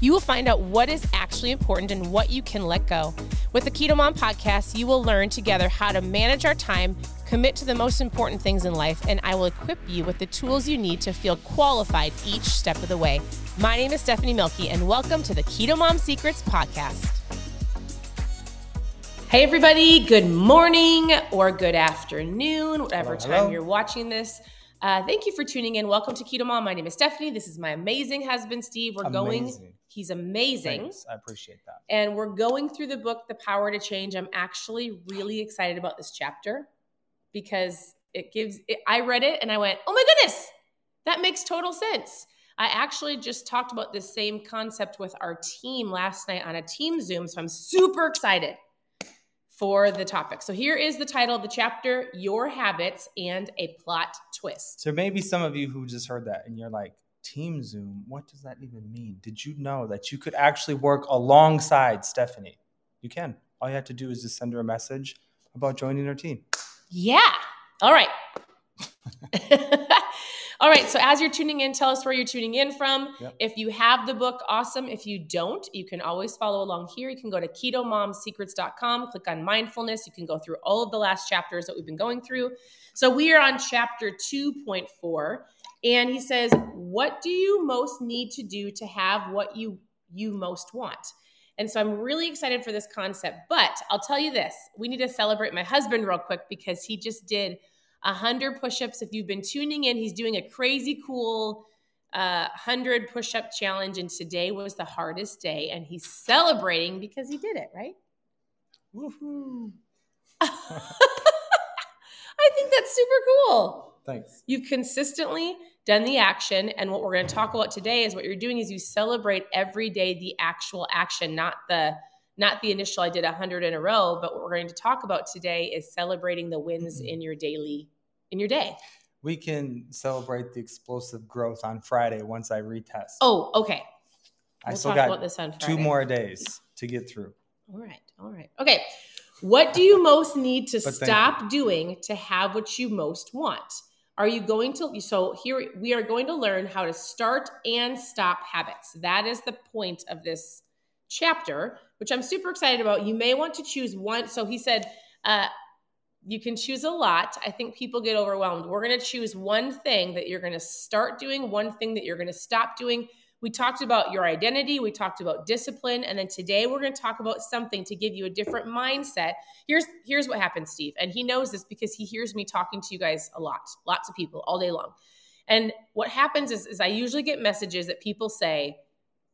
you will find out what is actually important and what you can let go. With the Keto Mom podcast, you will learn together how to manage our time, commit to the most important things in life, and I will equip you with the tools you need to feel qualified each step of the way. My name is Stephanie Mielke, and welcome to the Keto Mom Secrets podcast. Hey, everybody, good morning or good afternoon, whatever Hello, time you're watching this. Uh, thank you for tuning in. Welcome to Keto Mom. My name is Stephanie. This is my amazing husband, Steve. We're going, he's amazing. Thanks. I appreciate that. And we're going through the book, The Power to Change. I'm actually really excited about this chapter because it gives, it, I read it and I went, oh my goodness, that makes total sense. I actually just talked about this same concept with our team last night on a team Zoom. So I'm super excited for the topic. So here is the title of the chapter Your Habits and a Plot Twist. So maybe some of you who just heard that and you're like, Team Zoom, what does that even mean? Did you know that you could actually work alongside Stephanie? You can. All you have to do is just send her a message about joining her team. Yeah. All right. All right. So as you're tuning in, tell us where you're tuning in from. Yep. If you have the book, awesome. If you don't, you can always follow along here. You can go to ketomomsecrets.com, click on mindfulness. You can go through all of the last chapters that we've been going through. So we are on chapter 2.4. And he says, What do you most need to do to have what you you most want? And so I'm really excited for this concept. But I'll tell you this we need to celebrate my husband real quick because he just did 100 push ups. If you've been tuning in, he's doing a crazy cool uh, 100 push up challenge. And today was the hardest day. And he's celebrating because he did it, right? Woohoo. I think that's super cool. Thanks. You've consistently done the action. And what we're going to talk about today is what you're doing is you celebrate every day the actual action, not the not the initial I did 100 in a row, but what we're going to talk about today is celebrating the wins mm-hmm. in your daily in your day. We can celebrate the explosive growth on Friday once I retest. Oh, okay. I We'll still talk got about this on two more days to get through. All right. All right. Okay. What do you most need to stop doing to have what you most want? Are you going to so here we are going to learn how to start and stop habits. That is the point of this chapter, which I'm super excited about. You may want to choose one. So he said, uh, you can choose a lot. I think people get overwhelmed. We're going to choose one thing that you're going to start doing, one thing that you're going to stop doing. We talked about your identity, we talked about discipline, and then today we're going to talk about something to give you a different mindset. Here's here's what happens, Steve, and he knows this because he hears me talking to you guys a lot, lots of people all day long. And what happens is, is I usually get messages that people say,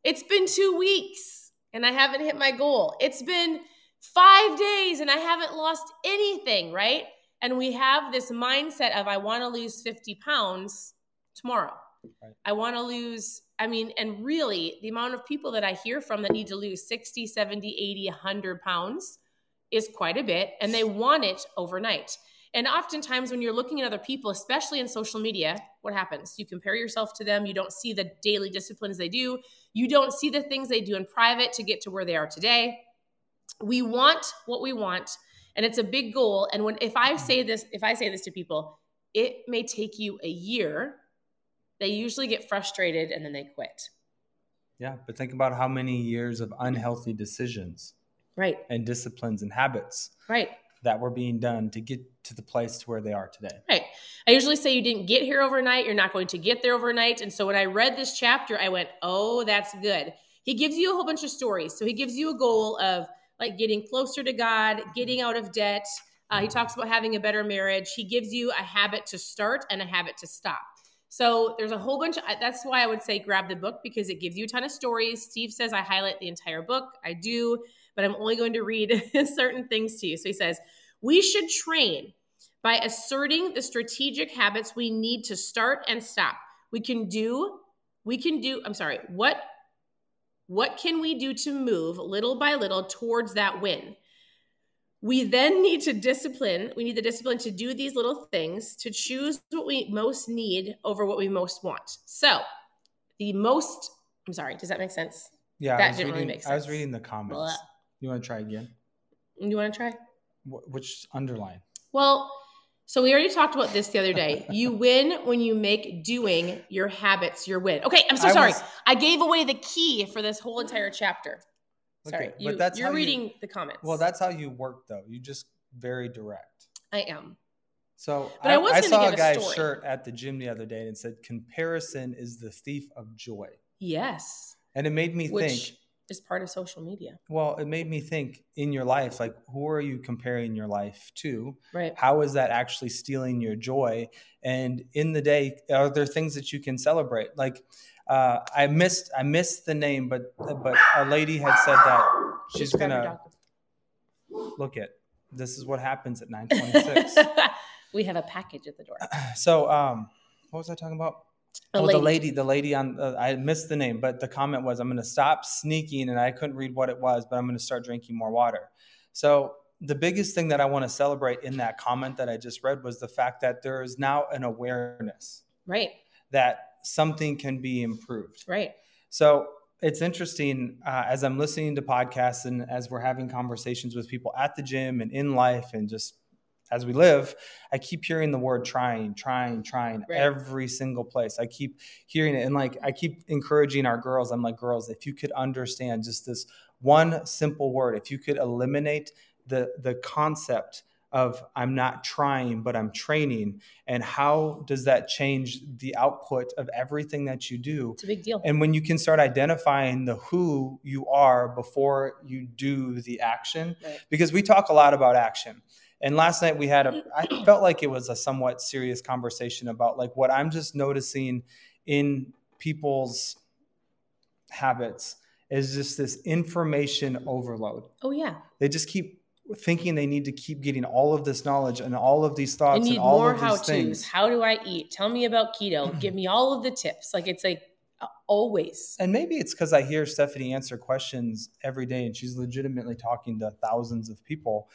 "It's been two weeks and I haven't hit my goal. It's been five days and I haven't lost anything." Right? And we have this mindset of, "I want to lose fifty pounds tomorrow." Right. I want to lose, I mean, and really the amount of people that I hear from that need to lose 60, 70, 80, 100 pounds is quite a bit, and they want it overnight. And oftentimes, when you're looking at other people, especially in social media, what happens? You compare yourself to them. You don't see the daily disciplines they do. You don't see the things they do in private to get to where they are today. We want what we want, and it's a big goal. And when if I say this, if I say this to people, it may take you a year. They usually get frustrated and then they quit. Yeah, but think about how many years of unhealthy decisions Right, and disciplines and habits right. that were being done to get to the place to where they are today. Right. I usually say you didn't get here overnight. You're not going to get there overnight. And so when I read this chapter, I went, oh, that's good. He gives you a whole bunch of stories. So he gives you a goal of like getting closer to God, getting out of debt. Uh, he talks about having a better marriage. He gives you a habit to start and a habit to stop. So there's a whole bunch. Of, that's why I would say grab the book because it gives you a ton of stories. Steve says I highlight the entire book. I do, but I'm only going to read certain things to you. So he says, we should train by asserting the strategic habits we need to start and stop. We can do, we can do, I'm sorry, what what can we do to move little by little towards that win? we then need to discipline. We need the discipline to do these little things to choose what we most need over what we most want. So, the most, I'm sorry, does that make sense? Yeah, That didn't really reading, make I was reading the comments. Blah. You want to try again? You want to try? Wh- Which underline? Well, so we already talked about this the other day. You win when you make doing your habits your win. Okay, I'm so I sorry. was- I gave away the key for this whole entire chapter. Sorry, Okay, but you, that's you're how you- reading the comments. Well, that's how you work, though. You just very direct. I am. So But I was I saw give a a guy's shirt at the gym the other day, and it said, "Comparison is the thief of joy," Yes, and it made me which think. Is part of social media, Well, it made me think in your life, like who are you comparing your life to? right? How is that actually stealing your joy? And in the day, are there things that you can celebrate? Like uh, I missed, I missed the name, but but a lady had said that she's Just grab your gonna look at. This is what happens at nine twenty six. we have a package at the door. so, um, what was I talking about? A oh, lady. the lady, the lady on, uh, I missed the name, but the comment was, I'm going to stop sneaking, and I couldn't read what it was, but I'm going to start drinking more water. So, the biggest thing that I want to celebrate in that comment that I just read was the fact that there is now an awareness Right, that something can be improved. right. So, it's interesting uh, as I'm listening to podcasts and as we're having conversations with people at the gym and in life and just as we live, I keep hearing the word trying, trying, trying Right. every single place. I keep hearing it. And like, I keep encouraging our girls. I'm like, girls, if you could understand just this one simple word, if you could eliminate the, the concept of I'm not trying, but I'm training, and how does that change the output of everything that you do? It's a big deal. And when you can start identifying the who you are before you do the action, Right. because we talk a lot about action. And last night we had a, I felt like it was a somewhat serious conversation about like what I'm just noticing in people's habits is just this information overload. Oh yeah, They just keep thinking they need to keep getting all of this knowledge and all of these thoughts I need and all more of how these tos. things. How do I eat? Tell me about keto. Give me all of the tips. Like it's like always. And maybe it's because I hear Stephanie answer questions every day and she's legitimately talking to thousands of people.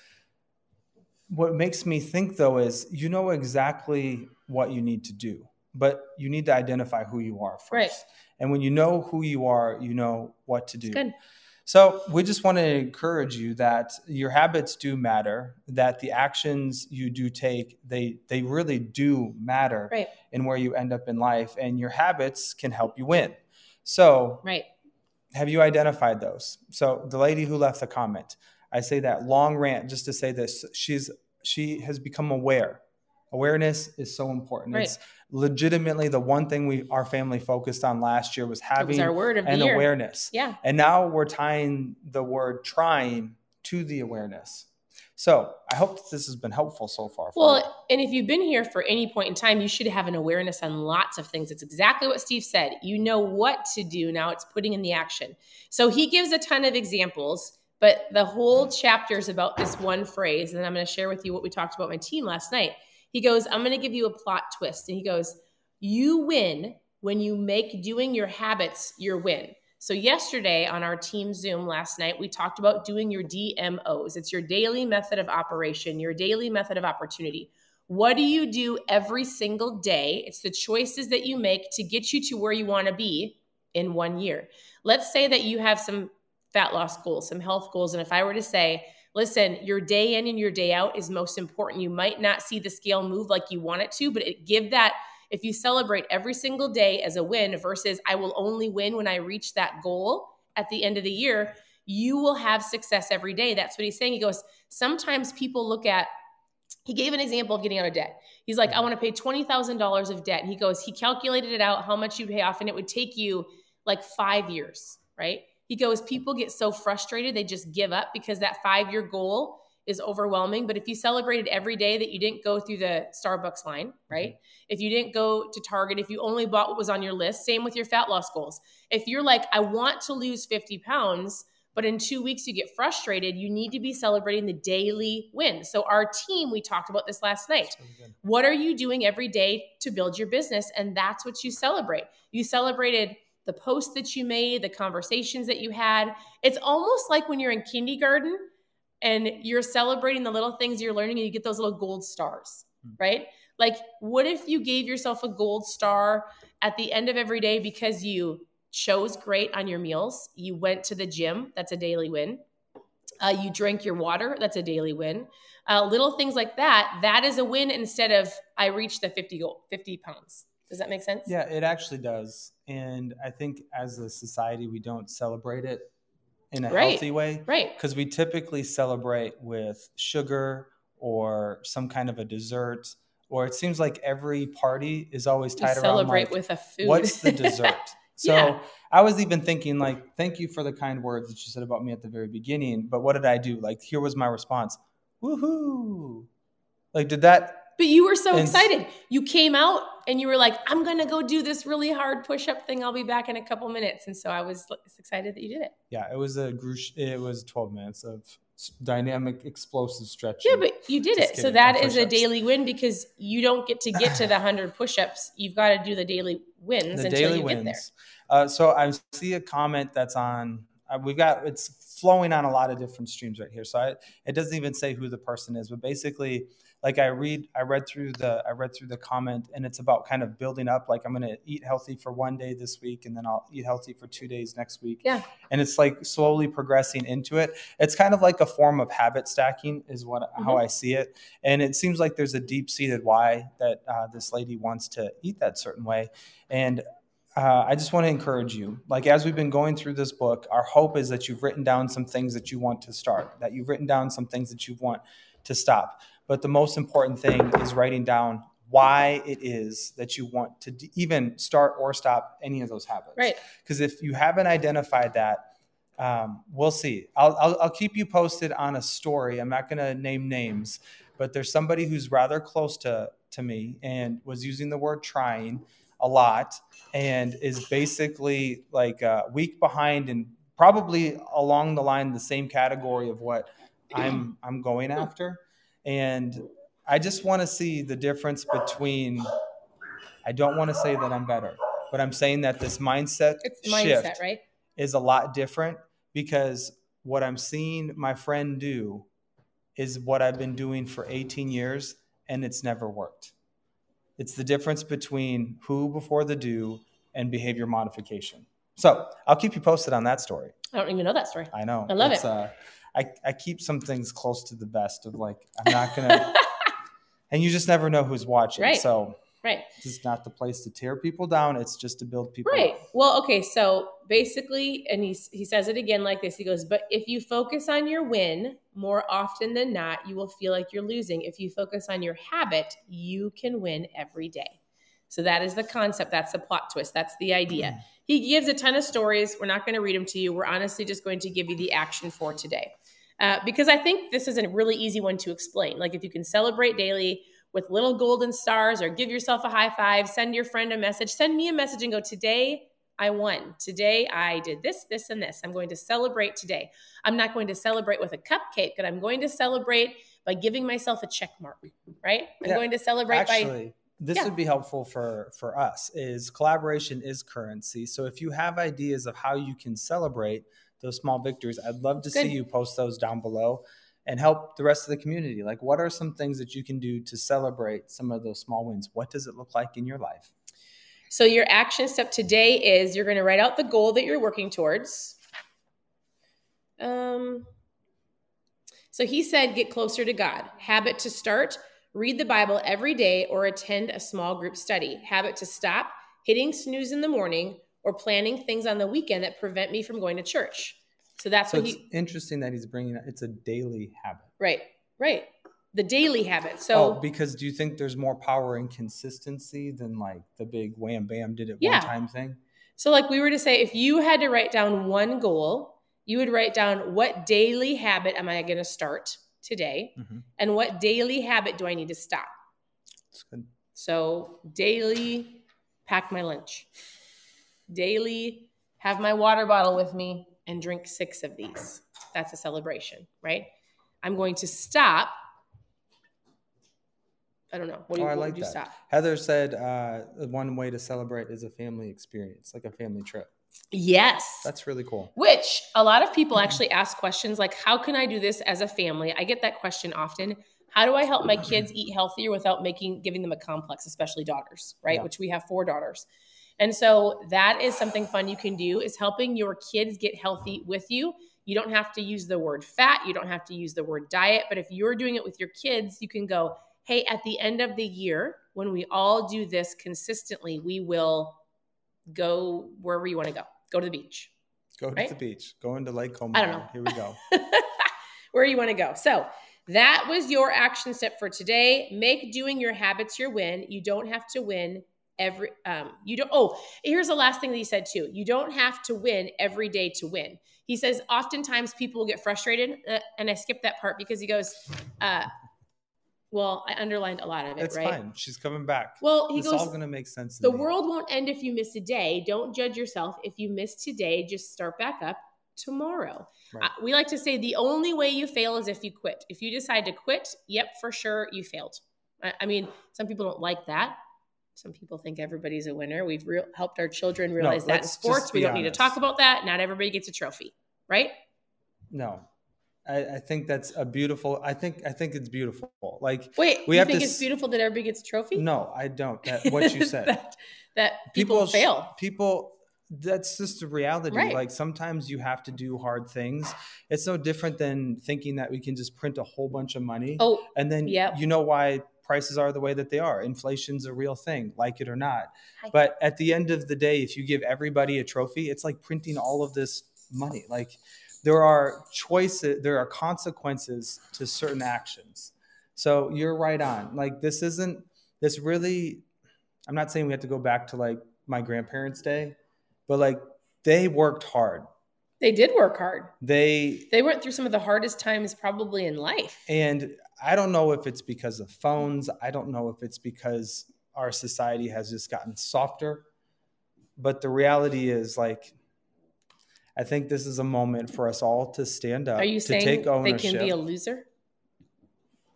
What makes me think though is you know exactly what you need to do, but you need to identify who you are first. Right. And when you know who you are, you know what to do. Good. So we just want to encourage you that your habits do matter, that the actions you do take, they they really do matter Right. in where you end up in life and your habits can help you win. So Right. have you identified those? So the lady who left the comment, I say that long rant just to say this. She's she has become aware. Awareness is so important. Right. It's legitimately the one thing we our family focused on last year was having was our word of the an awareness. Yeah. And now we're tying the word trying to the awareness. So I hope that this has been helpful so far. Well, and if you've been here for any point in time, you should have an awareness on lots of things. It's exactly what Steve said. You know what to do. Now it's putting in the action. So he gives a ton of examples, but the whole chapter is about this one phrase. And I'm going to share with you what we talked about my team last night. He goes, I'm going to give you a plot twist. And he goes, You win when you make doing your habits your win. So, yesterday on our team Zoom last night, we talked about doing your DMOs. It's your daily method of operation, your daily method of opportunity. What do you do every single day? It's the choices that you make to get you to where you want to be in one year. Let's say that you have some fat loss goals, some health goals. And if I were to say, listen, your day in and your day out is most important. You might not see the scale move like you want it to, but it, give that if you celebrate every single day as a win versus I will only win when I reach that goal at the end of the year, you will have success every day. That's what he's saying. He goes, sometimes people look at, he gave an example of getting out of debt. He's like, I mm-hmm. want to pay $20,000 of debt. And he goes, he calculated it out how much you pay off, and it would take you like five years, right? He goes, people get so frustrated, they just give up because that five year goal is overwhelming. But if you celebrated every day that you didn't go through the Starbucks line, mm-hmm. right? If you didn't go to Target, if you only bought what was on your list, same with your fat loss goals. If you're like, I want to lose 50 pounds, but in two weeks you get frustrated, you need to be celebrating the daily win. So, our team, we talked about this last night. So. What are you doing every day to build your business? And that's what you celebrate. You celebrated the posts that you made, the conversations that you had. It's almost like when you're in kindergarten and you're celebrating the little things you're learning and you get those little gold stars, Hmm. right? Like, what if you gave yourself a gold star at the end of every day because you chose great on your meals? You went to the gym, that's a daily win. Uh, you drank your water, that's a daily win. Uh, little things like that, that is a win instead of I reached the 50 goal, 50 pounds. Does that make sense? Yeah, it actually does. And I think as a society, we don't celebrate it in a Right. healthy way Right. because we typically celebrate with sugar or some kind of a dessert. Or it seems like every party is always You tied around celebrate like, with a food. what's the dessert? So Yeah. I was even thinking like, thank you for the kind words that you said about me at the very beginning. But what did I do? Like, here was my response. Woohoo. Like, did that But you were so And- excited. You came out and you were like, I'm going to go do this really hard push up thing. I'll be back in a couple minutes. And so I was excited that you did it. Yeah, it was a it was 12 minutes of dynamic explosive stretching. Yeah, but you did Just it. So kidding, that and is a daily win because you don't get to get to the 100 push ups. You've got to do the daily wins the until daily you get there. wins. Uh, so I see a comment that's on. Uh, we've got it's flowing on a lot of different streams right here. So I, it doesn't even say who the person is, but basically, like I read, I read through the, I read through the comment, and it's about kind of building up. Like I'm going to eat healthy for one day this week, and then I'll eat healthy for two days next week. Yeah. and it's like slowly progressing into it. It's kind of like a form of habit stacking, is what how Mhm. I see it. And it seems like there's a deep seated why that uh, this lady wants to eat that certain way, and uh, I just want to encourage you. Like, as we've been going through this book, our hope is that you've written down some things that you want to start, that you've written down some things that you want to stop. But the most important thing is writing down why it is that you want to d- even start or stop any of those habits. Right. Because if you haven't identified that, um, we'll see. I'll, I'll, I'll keep you posted on a story. I'm not going to name names, but there's somebody who's rather close to, to me and was using the word trying a lot and is basically like a week behind and probably along the line the same category of what I'm I'm going after. And I just want to see the difference between I don't want to say that I'm better, but I'm saying that this mindset It's shift mindset, right? is a lot different because what I'm seeing my friend do is what I've been doing for 18 years and it's never worked. It's the difference between who before the do and behavior modification. So I'll keep you posted on that story. I don't even know that story. I know. I love It's, it. Uh, I, I keep some things close to the best of like, I'm not going to, and you just never know who's watching. Right. So right. this is not the place to tear people down. It's just to build people Right. up. Well, okay. So basically, and he, he says it again like this he goes, But if you focus on your win more often than not, you will feel like you're losing. If you focus on your habit, you can win every day. So that is the concept. That's the plot twist. That's the idea. He gives a ton of stories. We're not going to read them to you. We're honestly just going to give you the action for today. Uh, because I think this is a really easy one to explain. Like if you can celebrate daily with little golden stars or give yourself a high five, send your friend a message, send me a message and go, Today I won. Today I did this, this, and this. I'm going to celebrate today. I'm not going to celebrate with a cupcake, but I'm going to celebrate by giving myself a check mark, right? I'm Yeah, going to celebrate by Actually, this Yeah. would be helpful for for us. Is collaboration is currency. So if you have ideas of how you can celebrate those small victories, I'd love to see you post those down below and help the rest of the community. Like, what are some things that you can do to celebrate some of those small wins? What does it look like in your life? So your action step today is you're going to write out the goal that you're working towards. Um, so he said, get closer to God. Habit to start, read the Bible every day or attend a small group study. Habit to stop, hitting snooze in the morning or planning things on the weekend that prevent me from going to church. So that's So what it's he, interesting that he's bringing it. It's a daily habit. right, right. The daily habit. So oh, because do you think there's more power in consistency than like the big wham bam did it Yeah. one time thing? So, like we were to say, if you had to write down one goal, you would write down what daily habit am I going to start today? Mhm. And what daily habit do I need to stop? It's good. So, daily pack my lunch, daily have my water bottle with me and drink six of these. That's a celebration, right? I'm going to stop. I don't know. What do Oh, you, I what like that. stop? Heather said uh, one way to celebrate is a family experience, like a family trip. Yes. That's really cool. Which a lot of people actually ask questions like, how can I do this as a family? I get that question often. How do I help my kids eat healthier without making giving them a complex, especially daughters, right? Yeah. Which we have four daughters. And so that is something fun you can do is helping your kids get healthy with you. You don't have to use the word fat, you don't have to use the word diet, but if you're doing it with your kids, you can go, "Hey, at the end of the year, when we all do this consistently, we will go wherever you want to go. Go to the beach. Go Right? to the beach. Go into Lake Como. I don't know. Here we go. where you want to go. So that was your action step for today. Make doing your habits your win. You don't have to win every um you don't oh here's the last thing that he said too you don't have to win every day to win he says oftentimes people will get frustrated uh, and i skipped that part because he goes uh well i underlined a lot of it It's right fine. She's coming back. well he it's goes all gonna make sense. the world won't end if you miss a day. Don't judge yourself. If you miss today, just start back up tomorrow. Right. Uh, we like to say the only way you fail is if you quit. If you decide to quit, yep, for sure, you failed. I, I mean, some people don't like that. Some people think everybody's a winner. We've real helped our children realize that in sports. We don't need to talk about that. Not everybody gets a trophy, right? No, I, I think that's a beautiful. I think I think it's beautiful. Like Wait, We you think to it's beautiful that everybody gets a trophy? no, I don't. That what you said. that, that people, sh- fail. People. That's just the reality. Right. Like sometimes you have to do hard things. It's no different than thinking that we can just print a whole bunch of money Oh, and then Yep. you know why prices are the way that they are. Inflation's a real thing, like it or not. Hi. But at the end of the day, if you give everybody a trophy, it's like printing all of this money. Like there are choices, there are consequences to certain actions. So you're right on. Like this isn't this really I'm not saying we have to go back to like my grandparents' day, but like they worked hard. they did work hard. They They went through some of the hardest times probably in life. And I don't know if it's because of phones. I don't know if it's because our society has just gotten softer. But the reality is, like, I think this is a moment for us all to stand up. Are you to saying take they ownership. can be a loser?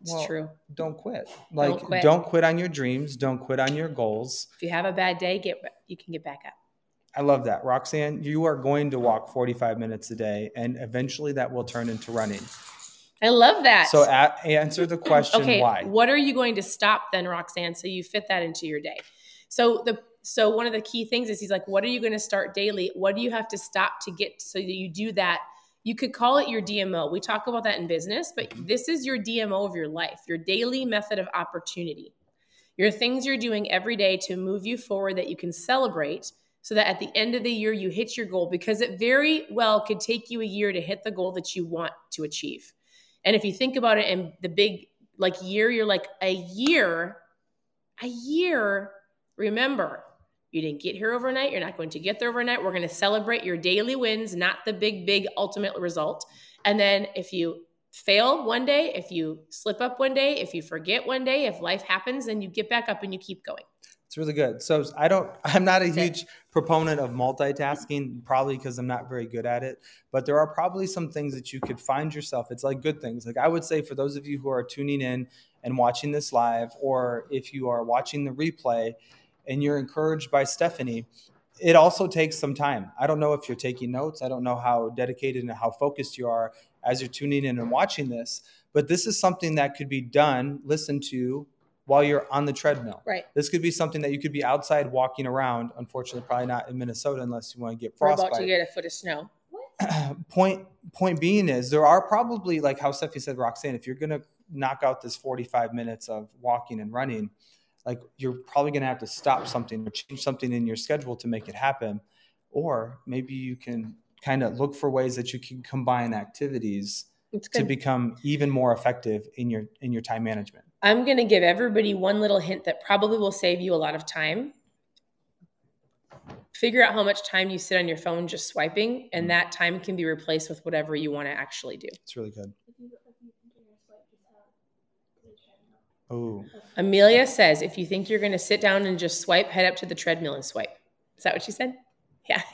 It's Well, true. Don't quit. Like, Don't quit. don't quit on your dreams. Don't quit on your goals. If you have a bad day, get you can get back up. I love that. Roxanne, you are going to walk 45 minutes a day, and eventually that will turn into running. I love that. So, a- answer the question okay, why. what are you going to stop then, Roxanne? So you fit that into your day. So the so one of the key things is he's like, what are you going to start daily? What do you have to stop to get so that you do that? You could call it your DMO. We talk about that in business, but mm-hmm. this is your DMO of your life, your daily method of opportunity. Your things you're doing every day to move you forward that you can celebrate so that at the end of the year you hit your goal because it very well could take you a year to hit the goal that you want to achieve. And if you think about it in the big like year, you're like a year, a year. Remember, you didn't get here overnight. You're not going to get there overnight. We're going to celebrate your daily wins, not the big, big ultimate result. And then if you fail one day, if you slip up one day, if you forget one day, if life happens, then you get back up and you keep going. It's really good. So I don't. I'm not a That's it. huge proponent of multitasking, probably because I'm not very good at it. But there are probably some things that you could find yourself. It's like good things. Like I would say for those of you who are tuning in and watching this live, or if you are watching the replay and you're encouraged by Stephanie, it also takes some time. I don't know if you're taking notes. I don't know how dedicated and how focused you are as you're tuning in and watching this. But this is something that could be done, listened to while you're on the treadmill. Right. This could be something that you could be outside walking around. Unfortunately, probably not in Minnesota unless you want to get We're about to get a foot of snow. point point being is there are probably like how Steffi said, Roxanne, if you're gonna knock out this 45 minutes of walking and running, like you're probably gonna have to stop something or change something in your schedule to make it happen. Or maybe you can kind of look for ways that you can combine activities to become even more effective in your in your time management. I'm going to give everybody one little hint that probably will save you a lot of time. Figure out how much time you sit on your phone just swiping, and mm-hmm. that time can be replaced with whatever you want to actually do. It's really good. Oh, Amelia says, if you think you're going to sit down and just swipe, head up to the treadmill and swipe. Is that what she said? Yeah,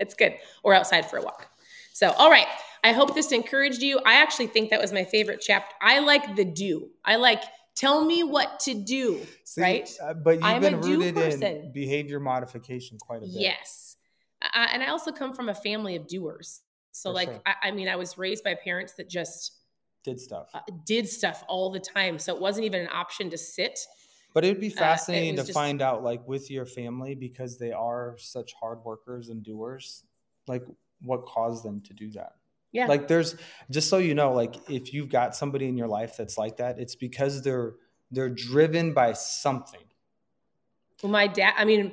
it's good. Or outside for a walk. So, all right. I hope this encouraged you. I actually think that was my favorite chapter. I like the do. I like tell me what to do. See, Right? uh, but you've I'm been rooted in behavior modification quite a bit. Yes. uh, and I also come from a family of doers. So, For like, sure. I, I mean, I was raised by parents that just Did stuff. uh, did stuff all the time. So it wasn't even an option to sit. But it'd be fascinating was to just- find out, like, with your family, because they are such hard workers and doers, like, what caused them to do that. Yeah. Like, there's just so you know, like, if you've got somebody in your life that's like that, it's because they're they're driven by something. Well, my dad, I mean,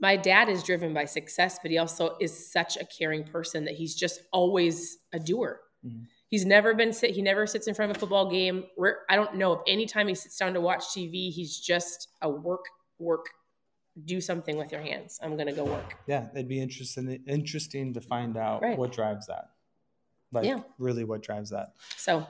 my dad is driven by success, but he also is such a caring person that he's just always a doer. Mhm. He's never been sit. He never sits in front of a football game. I don't know if anytime he sits down to watch TV, he's just a work, work, do something with your hands. I'm gonna go work. Yeah, it'd be interesting interesting to find out Right. what drives that. Like, Yeah. really, what drives that. So,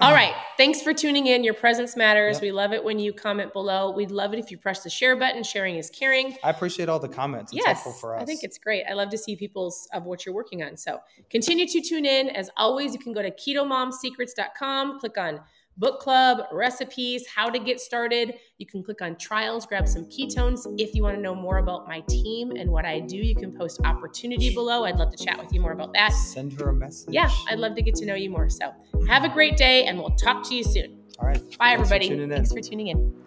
all right. Thanks for tuning in. Your presence matters. Yep. We love it when you comment below. We'd love it if you press the share button. Sharing is caring. I appreciate all the comments. It's yes, helpful for us. I think it's great. I love to see people's of what you're working on. So continue to tune in. As always, you can go to ketomomsecrets.com, click on book club, recipes, how to get started. You can click on trials, grab some ketones. If you want to know more about my team and what I do, you can post opportunity below. I'd love to chat with you more about that. Send her a message. Yeah, I'd love to get to know you more. So have a great day and we'll talk to you soon. All right. Bye, Thanks everybody. in. Thanks for tuning in.